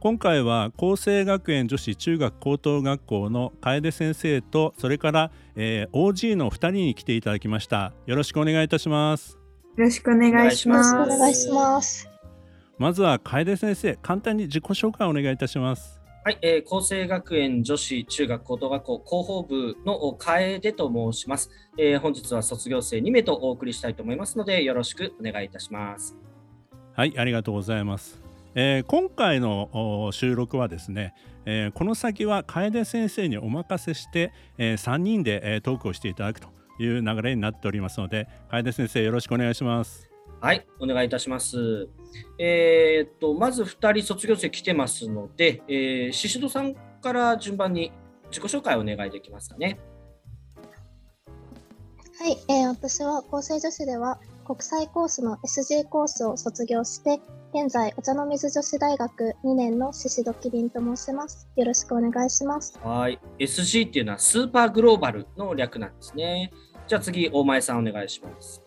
今回は厚生学園女子中学高等学校の楓先生とそれから、えー、OG の2人に来ていただきました。よろしくお願いいたします。よろしくお願いします。お願いします。まずは楓先生簡単に自己紹介をお願いいたします。はい、えー、厚生学園女子中学高等学校広報部の楓と申します、えー、本日は卒業生2名とお送りしたいと思いますのでよろしくお願いいたします。はいありがとうございますえー、今回の収録はですね、えー、この先は楓先生にお任せして、えー、3人で、えー、トークをしていただくという流れになっておりますので楓先生よろしくお願いします。はいお願いいたします。えー、っとまず2人卒業生来てますので、えー、宍戸さんから順番に自己紹介をお願いできますかね。はい、えー、私は厚生女子では国際コースの SG コースを卒業して現在、お茶の水女子大学2年の宍戸キリンと申します。よろしくお願いします。はい。SG っていうのはスーパーグローバルの略なんですね。じゃあ次、大前さんお願いします。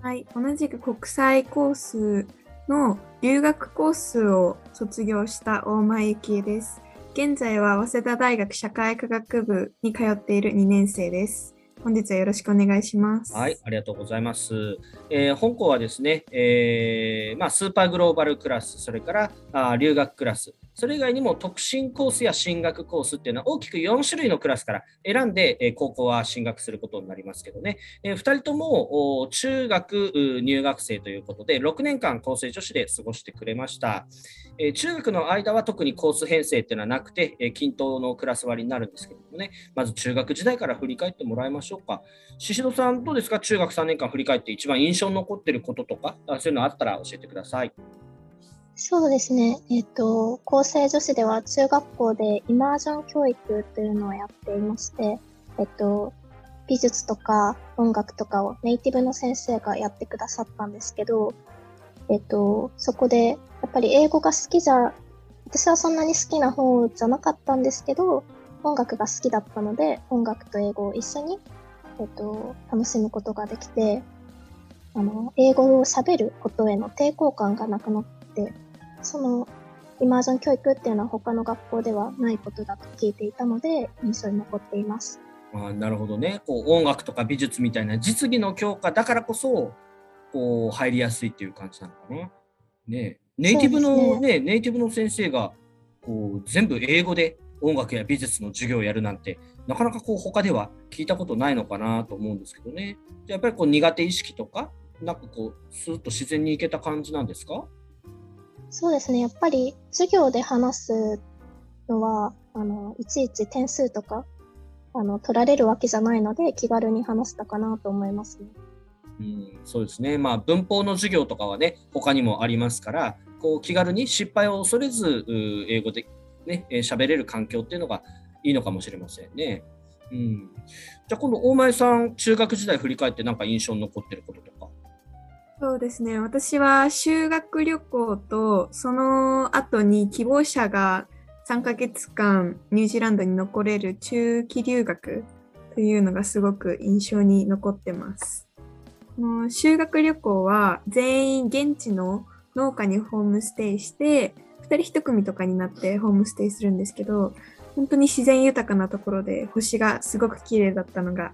はい。同じく国際コースの留学コースを卒業した大前幸恵です。現在は早稲田大学社会科学部に通っている2年生です。本日はよろしくお願いします。はい、ありがとうございます。えー、本校はですね、えー、まあ、スーパーグローバルクラス、それからあ留学クラス、それ以外にも特進コースや進学コースっていうのは大きく4種類のクラスから選んで、え高校は進学することになりますけどね、え2人とも中学入学生ということで6年間厚生女子で過ごしてくれました。え中学の間は特にコース編成っていうのはなくて、え均等のクラス割になるんですけどもね、まず中学時代から振り返ってもらいましょうか。宍戸さん、どうですか？中学3年間振り返って一番印象に残ってることとか、そういうのあったら教えてください。そうですね。えっ、と、厚生女子では中学校でイマージョン教育というのをやっていまして、えっと、美術とか音楽とかをネイティブの先生がやってくださったんですけど、えっと、そこでやっぱり英語が好きじゃ、私はそんなに好きな方じゃなかったんですけど、音楽が好きだったので、音楽と英語を一緒に、えっと、楽しむことができて、あの、英語を喋ることへの抵抗感がなくなって、そのイマージョン教育っていうのは他の学校ではないことだと聞いていたので印象に残っています。あなるほどねこう音楽とか美術みたいな実技の教科だからこそこう入りやすいっていう感じなのかな。ねネイティブのね、ね、ネイティブの先生がこう全部英語で音楽や美術の授業をやるなんてなかなかこう他では聞いたことないのかなと思うんですけどね。やっぱりこう苦手意識とかなんかこうスーッと自然にいけた感じなんですか？そうですね。やっぱり授業で話すのは、あの、いちいち点数とか、あの、取られるわけじゃないので、気軽に話したかなと思いますね。うん、そうですね。まあ、文法の授業とかはね、他にもありますから、こう、気軽に失敗を恐れず、英語でね、喋れる環境っていうのがいいのかもしれませんね。うん。じゃあ、今度、大前さん、中学時代振り返ってなんか印象に残ってることとかそうですね。私は修学旅行と、その後に希望者が3ヶ月間ニュージーランドに残れる中期留学というのがすごく印象に残ってます。この修学旅行は全員現地の農家にホームステイして、2人1組とかになってホームステイするんですけど、本当に自然豊かなところで星がすごく綺麗だったのが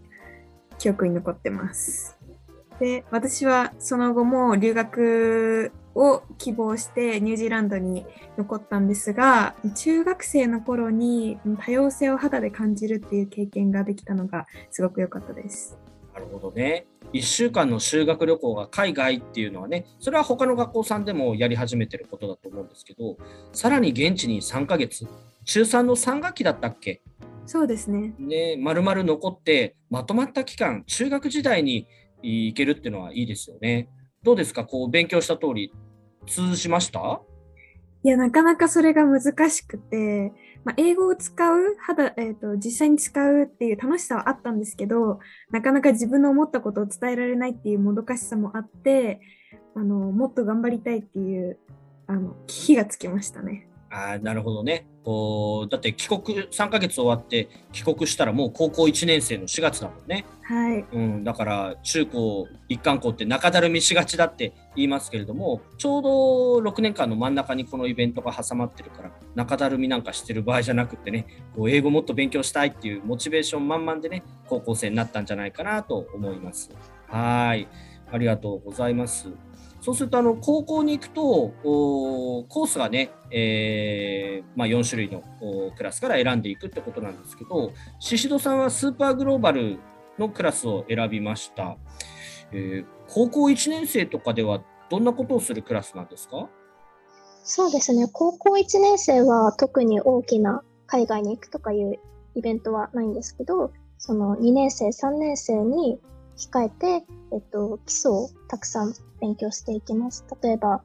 記憶に残ってます。で、私はその後も留学を希望してニュージーランドに残ったんですが、中学生の頃に多様性を肌で感じるっていう経験ができたのがすごく良かったです。なるほどね。1週間の修学旅行が海外っていうのはね、それは他の学校さんでもやり始めてることだと思うんですけど、さらに現地に3ヶ月、中3の3学期だったっけ？そうですね。ね、まるまる残って、まとまった期間、中学時代にいけるっていうのはいいですよね。どうですか？こう勉強した通り通じました？いや、なかなかそれが難しくて、まあ、英語を使う、肌、えっ、と、実際に使うっていう楽しさはあったんですけど、なかなか自分の思ったことを伝えられないっていうもどかしさもあって、あの、もっと頑張りたいっていう、あの、火がつきましたね。あなるほどねこうだって帰国3ヶ月終わって帰国したらもう高校1年生の4月だもんね、はいうん、だから中高一貫校って中だるみしがちだって言いますけれどもちょうど6年間の真ん中にこのイベントが挟まってるから中だるみなんかしてる場合じゃなくてねこう英語もっと勉強したいっていうモチベーション満々でね高校生になったんじゃないかなと思います。はいありがとうございます。そうするとあの高校に行くとコースがね、えーまあ、4種類のクラスから選んでいくってことなんですけど宍戸さんはスーパーグローバルのクラスを選びました、えー、高校1年生とかではどんなことをするクラスなんですか？そうですね。高校1年生は特に大きな海外に行くとかいうイベントはないんですけどその2年生3年生に控えて、えっと、基礎をたくさん勉強していきます。例えば、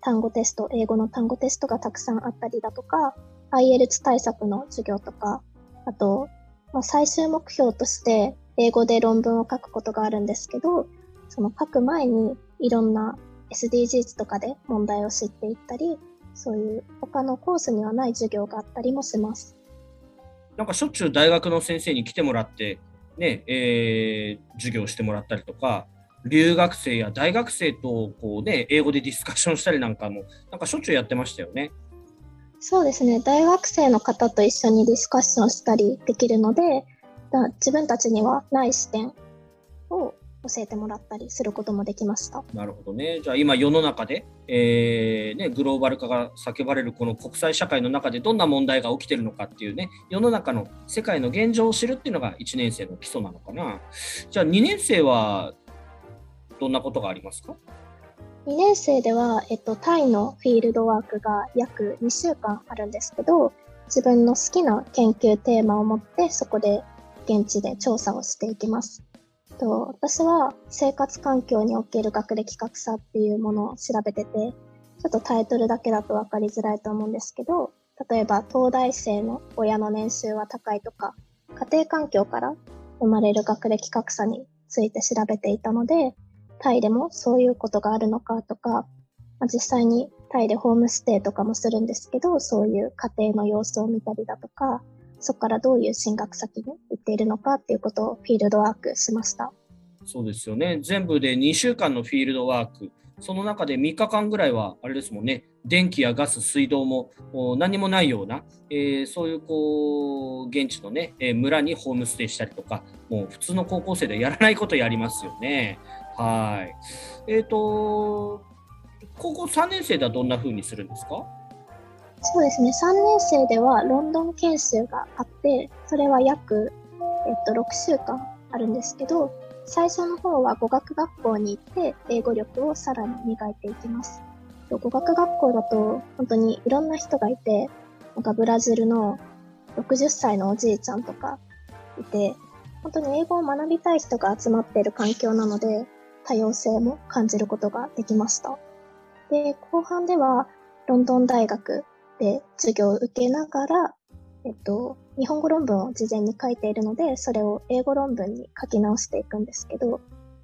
単語テスト、英語の単語テストがたくさんあったりだとか、IELTS 対策の授業とか、あと、まあ、最終目標として英語で論文を書くことがあるんですけど、その書く前にいろんな SDGs とかで問題を知っていったり、そういう他のコースにはない授業があったりもします。なんかしょっちゅう大学の先生に来てもらって、ね、えー、授業してもらったりとか、留学生や大学生とこう、ね、英語でディスカッションしたりなんかも、なんかしょっちゅうやってましたよね。そうですね、大学生の方と一緒にディスカッションしたりできるので、自分たちにはない視点を教えてもらったりすることもできました。なるほどね。じゃあ今世の中で、えーね、グローバル化が叫ばれるこの国際社会の中でどんな問題が起きてるのかっていうね、世の中の世界の現状を知るっていうのが1年生の基礎なのかな。じゃあ2年生はどんなことがありますか？2年生では、えっと、タイのフィールドワークが約2週間あるんですけど、自分の好きな研究テーマを持ってそこで現地で調査をしていきます。と私は生活環境における学歴格差っていうものを調べてて、ちょっとタイトルだけだと分かりづらいと思うんですけど、例えば東大生の親の年収は高いとか、家庭環境から生まれる学歴格差について調べていたので、タイでもそういうことがあるのかとか、まあ、実際にタイでホームステイとかもするんですけど、そういう家庭の様子を見たりだとか、そこからどういう進学先に行っているのかっていうことをフィールドワークしました。そうですよね。全部で2週間のフィールドワーク。その中で3日間ぐらいは、あれですもんね、電気やガス、水道も何もないような、えー、そういうこう現地のね、えー、村にホームステイしたりとか、もう普通の高校生でやらないことやりますよね。はい。えっ、ー、と、高校3年生ではどんな風にするんですか？そうですね、3年生ではロンドン研修があって、それは約、えっと、6週間あるんですけど、最初の方は語学学校に行って英語力をさらに磨いていきます。語学学校だと本当にいろんな人がいて、なんかブラジルの60歳のおじいちゃんとかいて、本当に英語を学びたい人が集まっている環境なので、多様性も感じることができました。で、後半ではロンドン大学で授業を受けながら、えっと、日本語論文を事前に書いているので、それを英語論文に書き直していくんですけど、ま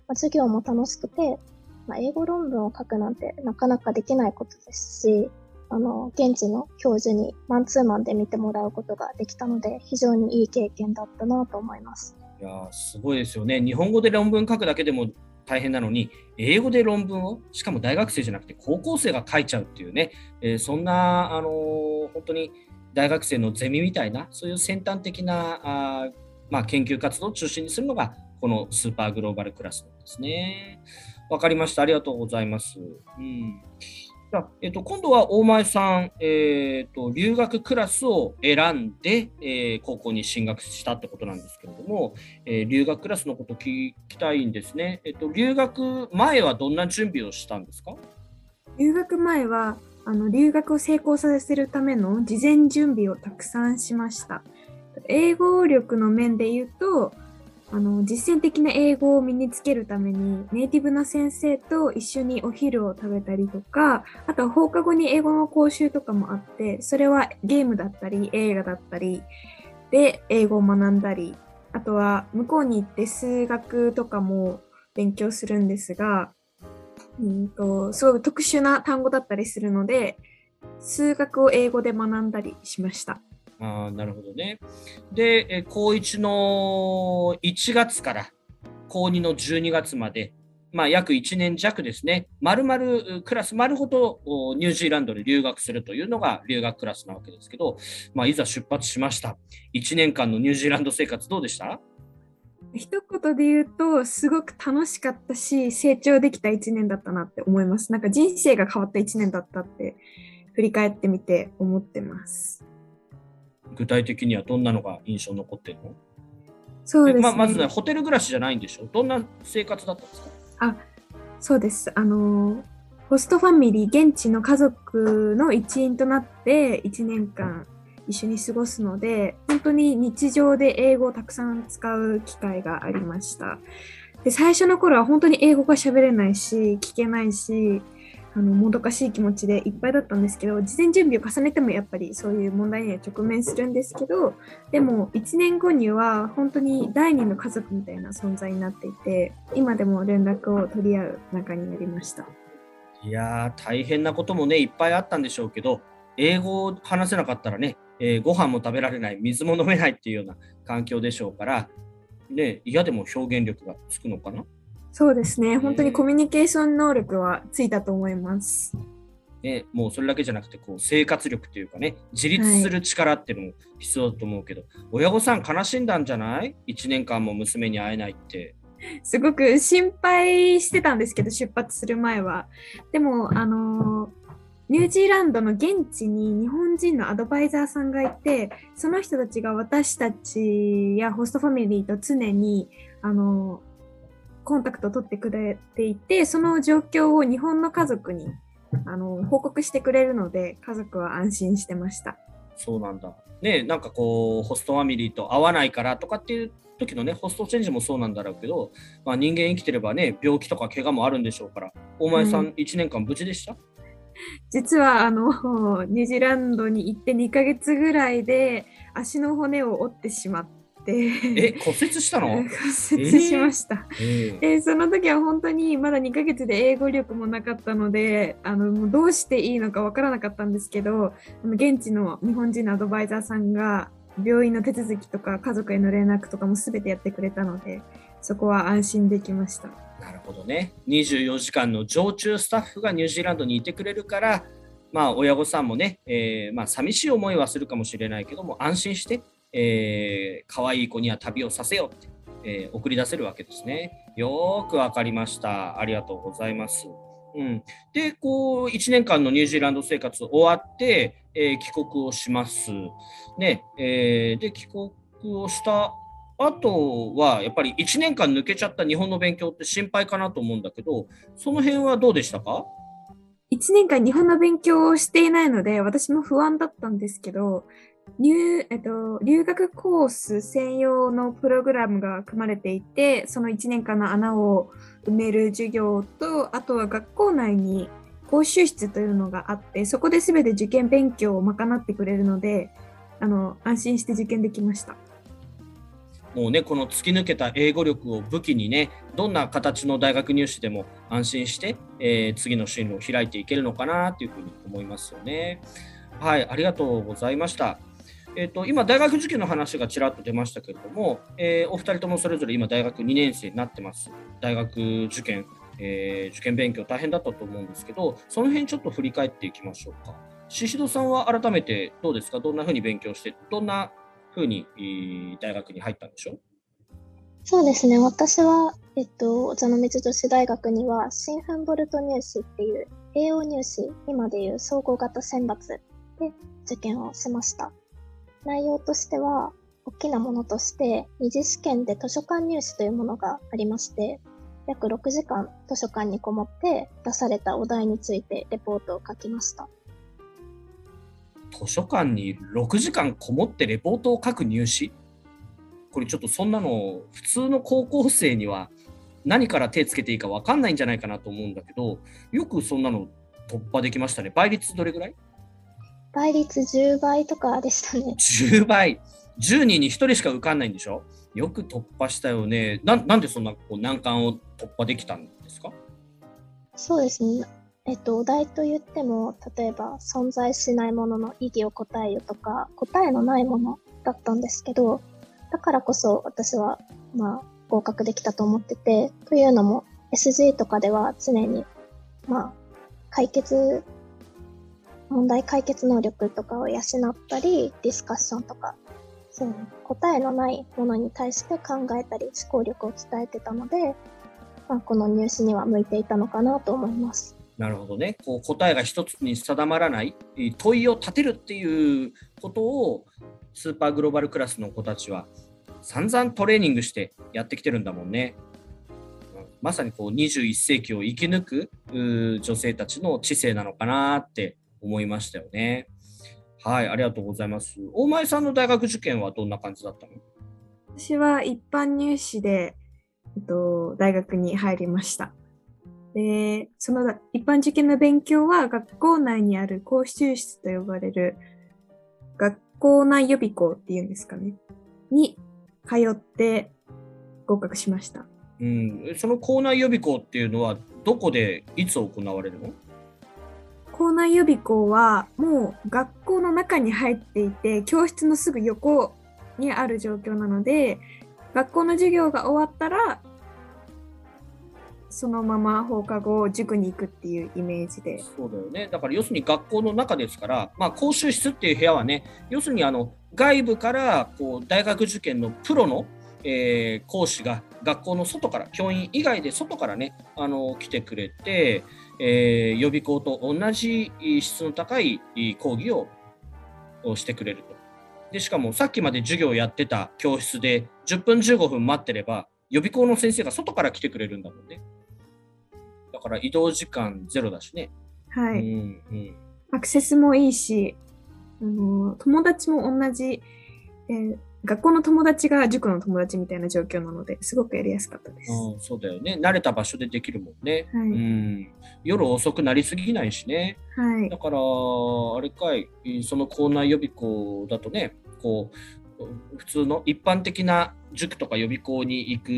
あ、授業も楽しくて、まあ、英語論文を書くなんてなかなかできないことですし、あの、現地の教授にマンツーマンで見てもらうことができたので、非常にいい経験だったなと思います。いやすごいですよね。日本語で論文書くだけでも大変なのに、英語で論文を、しかも大学生じゃなくて高校生が書いちゃうっていうね、えー、そんな、あのー、本当に大学生のゼミみたいな、そういう先端的なあ、まあ、研究活動を中心にするのが、このスーパーグローバルクラスなんですね。わかりました。ありがとうございます。うんえっと、今度は大前さん、えーと、留学クラスを選んで、えー、高校に進学したってことなんですけれども、えー、留学クラスのこと聞きたいんですね、えっと。留学前はどんな準備をしたんですか？留学前はあの留学を成功させるための事前準備をたくさんしました。英語力の面で言うと、あの実践的な英語を身につけるためにネイティブな先生と一緒にお昼を食べたりとかあとは放課後に英語の講習とかもあってそれはゲームだったり映画だったりで英語を学んだりあとは向こうに行って数学とかも勉強するんですが、うんと、すごい特殊な単語だったりするので数学を英語で学んだりしました。あなるほどね。で、え高1の1月から高2の12月まで、まあ、約1年弱ですね、まるまるクラス丸ごとニュージーランドに留学するというのが留学クラスなわけですけど、まあ、いざ出発しました。1年間のニュージーランド生活どうでした？一言で言うと、すごく楽しかったし、成長できた1年だったなって思います。なんか人生が変わった1年だったって振り返ってみて思ってます。具体的にはどんなのが印象残ってるの？そうですね、ままず、ね、ホテル暮らしじゃないんでしょ？どんな生活だったんですか？あそうです。あの、ホストファミリー、現地の家族の一員となって1年間一緒に過ごすので、本当に日常で英語をたくさん使う機会がありました。で最初の頃は本当に英語が喋れないし、聞けないし、あのもどかしい気持ちでいっぱいだったんですけど事前準備を重ねてもやっぱりそういう問題には直面するんですけどでも1年後には本当に第二の家族みたいな存在になっていて今でも連絡を取り合う仲になりました。いやー大変なこともねいっぱいあったんでしょうけど英語を話せなかったらね、えー、ご飯も食べられない水も飲めないっていうような環境でしょうからね嫌でも表現力がつくのかな？そうですね、本当にコミュニケーション能力はついたと思います。ね、もうそれだけじゃなくてこう生活力というかね自立する力っていうのも必要だと思うけど、はい、親御さん悲しんだんじゃない ?1 年間も娘に会えないって。すごく心配してたんですけど出発する前は。でもあのニュージーランドの現地に日本人のアドバイザーさんがいてその人たちが私たちやホストファミリーと常にあのコンタクトを取ってくれていて、その状況を日本の家族にあの報告してくれるので、家族は安心してました。そうなんだ。ねなんかこう、ホストファミリーと合わないからとかっていう時のね、ホストチェンジもそうなんだろうけど、まあ、人間生きてればね、病気とか怪我もあるんでしょうから、お前さん、1年間無事でした、実はあのニュージーランドに行って2ヶ月ぐらいで足の骨を折ってしまって。え骨折したの？骨折しました、えー、えー、その時は本当にまだ2ヶ月で英語力もなかったのであのもうどうしていいのかわからなかったんですけどあの現地の日本人のアドバイザーさんが病院の手続きとか家族への連絡とかも全てやってくれたのでそこは安心できました。なるほどね。24時間の常駐スタッフがニュージーランドにいてくれるからまあ親御さんもね、えー、まあ寂しい思いはするかもしれないけども安心してえー、可愛い子には旅をさせようって、えー、送り出せるわけですね。よくわかりました。ありがとうございます。うん、で、こう、1年間のニュージーランド生活終わって、えー、帰国をします。ね、えー、で、帰国をした後は、やっぱり1年間抜けちゃった日本の勉強って心配かなと思うんだけど、その辺はどうでしたか？1年間日本の勉強をしていないので、私も不安だったんですけど、入えっと、留学コース専用のプログラムが組まれていて、その1年間の穴を埋める授業と、あとは学校内に講習室というのがあって、そこで全て受験勉強を賄ってくれるので、あの安心して受験できました。もうね、この突き抜けた英語力を武器にね、どんな形の大学入試でも安心して、えー、次の進路を開いていけるのかなというふうに思いますよね。はい、ありがとうございました。えーと、今、大学受験の話がちらっと出ましたけれども、えー、お二人ともそれぞれ今、大学2年生になってます。大学受験、えー、受験勉強大変だったと思うんですけど、その辺ちょっと振り返っていきましょうか。宍戸さんは改めてどうですか、どんなふうに勉強して、どんなふうに、大学に入ったんでしょう？そうですね、私は、えっと、お茶の水女子大学には、シンフンボルト入試っていう、栄養入試、今でいう総合型選抜で受験をしました。内容としては、大きなものとして、二次試験で図書館入試というものがありまして、約6時間図書館にこもって出されたお題についてレポートを書きました。図書館に6時間こもってレポートを書く入試？これちょっとそんなの普通の高校生には何から手つけていいか分かんないんじゃないかなと思うんだけどよくそんなの突破できましたね。倍率どれぐらい？倍率10倍とかでしたね。10倍10人に1人しか受かんないんでしょ？よく突破したよねななんでそんなこう難関を突破できたんですか？そうですね。えっと、お題と言っても、例えば存在しないものの意義を答えよとか、答えのないものだったんですけど、だからこそ私は、まあ、合格できたと思ってて、というのも SG とかでは常に、まあ、解決、問題解決能力とかを養ったり、ディスカッションとか、そうね答えのないものに対して考えたり思考力を伝えてたので、まあ、この入試には向いていたのかなと思います。なるほどね。こう答えが一つに定まらない問いを立てるっていうことをスーパーグローバルクラスの子たちは散々トレーニングしてやってきてるんだもんね。まさにこう21世紀を生き抜く女性たちの知性なのかなって思いましたよね。はい、ありがとうございます。大前さんの大学受験はどんな感じだったの？私は一般入試で、えっと、大学に入りました。で、その一般受験の勉強は学校内にある講習室と呼ばれる学校内予備校っていうんですかね。に通って合格しました。うん、その校内予備校っていうのはどこでいつ行われるの？校内予備校はもう学校の中に入っていて、教室のすぐ横にある状況なので、学校の授業が終わったら、そのまま放課後塾に行くっていうイメージで。そうだよね。だから要するに学校の中ですから、まあ、講習室っていう部屋はね、要するにあの外部からこう大学受験のプロの、えー講師が学校の外から、教員以外で外からね、あの来てくれて、えー予備校と同じ質の高い講義ををしてくれると。でしかもさっきまで授業をやってた教室で10分15分待ってれば予備校の先生が外から来てくれるんだもんね。だから移動時間ゼロだしね。はい。うんうんアクセスもいいし、あの友達も同じ、えー学校の友達が塾の友達みたいな状況なので、すごくやりやすかったです。うん、そうだよね。慣れた場所でできるもんね。はいうん、夜遅くなりすぎないしね。はいだ。から、あれかい、その校内予備校だとね、こう、普通の一般的な塾とか予備校に行く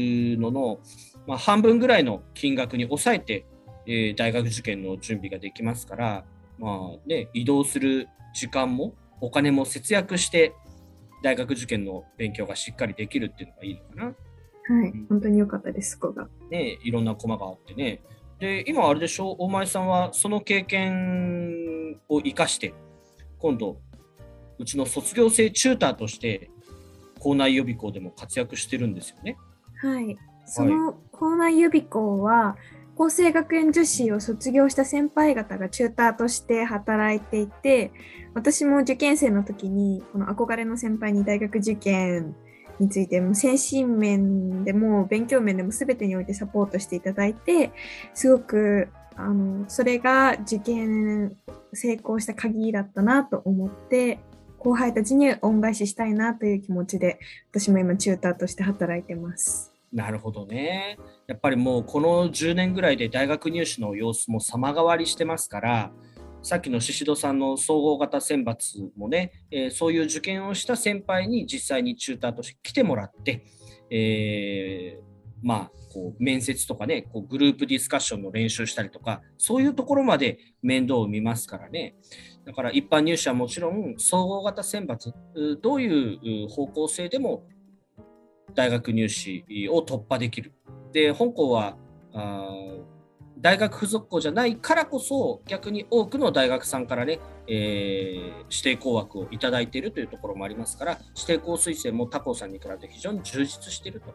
のの、まあ、半分ぐらいの金額に抑えて、えー大学受験の準備ができますから、まあね、移動する時間もお金も節約して、大学受験の勉強がしっかりできるっていうのがいいのかな。はい。本当に良かったです、そこが。ね、いろんな駒があってね。で、今あれでしょ、大前さんはその経験を生かして、今度、うちの卒業生チューターとして、校内予備校でも活躍してるんですよね。はい。その校内予備校は、厚生学園女子を卒業した先輩方がチューターとして働いていて、私も受験生の時に、この憧れの先輩に大学受験についても精神面でも勉強面でも全てにおいてサポートしていただいて、すごく、あの、それが受験成功した鍵だったなと思って、後輩たちに恩返ししたいなという気持ちで、私も今チューターとして働いてます。なるほどね。やっぱりもうこの10年ぐらいで大学入試の様子も様変わりしてますから、さっきの宍戸さんの総合型選抜もね、えーそういう受験をした先輩に実際にチューターとして来てもらって、えーまあ、こう面接とかね、こうグループディスカッションの練習したりとか、そういうところまで面倒を見ますからね。だから一般入試はもちろん、総合型選抜、どういう方向性でも大学入試を突破できる。で、本校はあ大学付属校じゃないからこそ、逆に多くの大学さんからね、えー指定校枠をいただいているというところもありますから、指定校推薦も他校さんに比べて非常に充実していると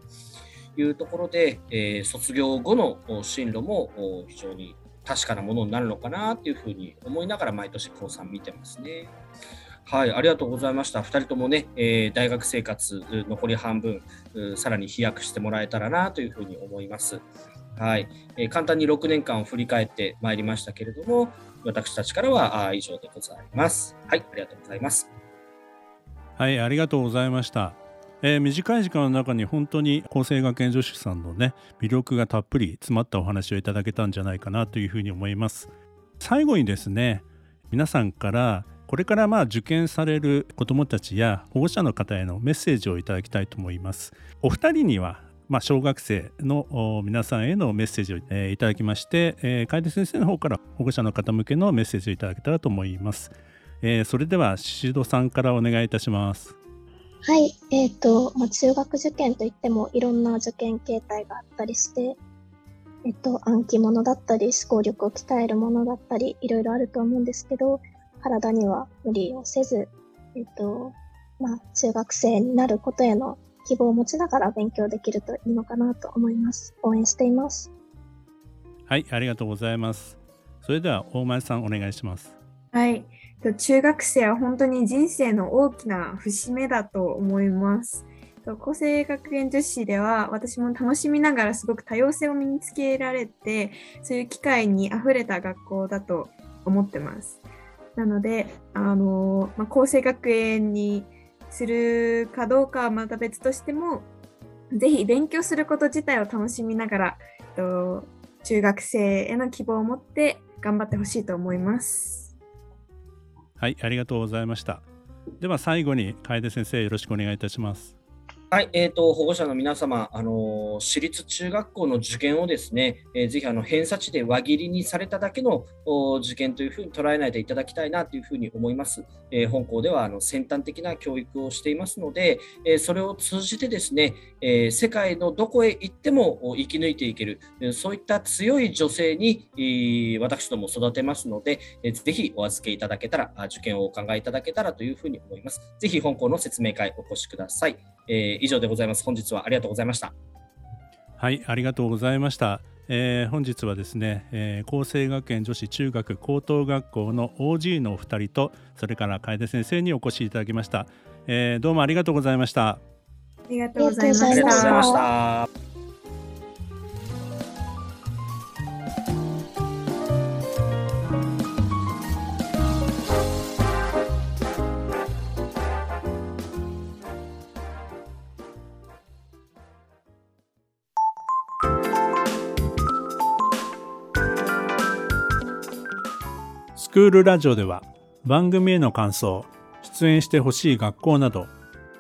いうところで、えー卒業後の進路も非常に確かなものになるのかなというふうに思いながら毎年高3見てますね。はい、ありがとうございました。2人ともね、えー大学生活残り半分、さらに飛躍してもらえたらなというふうに思います。はい、えー簡単に6年間を振り返ってまいりましたけれども、私たちからはあ以上でございます。はい、ありがとうございます。はい、ありがとうございました。えー、短い時間の中に本当に厚生学園女子さんのね魅力がたっぷり詰まったお話をいただけたんじゃないかなというふうに思います最後にですね皆さんからこれからまあ受験される子どもたちや保護者の方へのメッセージをいただきたいと思いますお二人にはまあ、小学生の皆さんへのメッセージを、え、いただきまして、え、楓先生の方から保護者の方向けのメッセージをいただけたらと思います。えー、それでは宍戸さんからお願いいたします。はい、えっ、ー、と、まあ、中学受験といってもいろんな受験形態があったりして、えっと、暗記物だったり、思考力を鍛えるものだったり、いろいろあると思うんですけど、体には無理をせず、えっと、まあ、中学生になることへの希望を持ちながら勉強できるといいのかなと思います。応援しています。はい、ありがとうございます。それでは大前さんお願いします。はい、中学生は本当に人生の大きな節目だと思います。厚生学園女子では私も楽しみながらすごく多様性を身につけられてそういう機会にあふれた学校だと思ってます。なので、あのまあ、厚生学園にするかどうかはまた別としても、ぜひ勉強すること自体を楽しみながら、えっと中学生への希望を持って頑張ってほしいと思います。はい、ありがとうございました。では最後に楓先生よろしくお願いいたします。はい、えーと、保護者の皆様、あの私立中学校の受験をですね、えー、ぜひあの偏差値で輪切りにされただけの受験というふうに捉えないでいただきたいなというふうに思います。えー、本校ではあの先端的な教育をしていますので、えー、それを通じてですね、え世界のどこへ行っても生き抜いていける、そういった強い女性に、えー、私ども育てますので、えー、ぜひお預けいただけたら、受験をお考えいただけたらというふうに思います。ぜひ本校の説明会お越しください。えー、以上でございます。本日はありがとうございました。はい、ありがとうございました。えー、本日はですね、えー、厚生学園女子中学高等学校の OG のお二人とそれから楓先生にお越しいただきました、えー、どうもありがとうございましたりがとうございました。ありがとうございました。スクールラジオでは番組への感想、出演してほしい学校など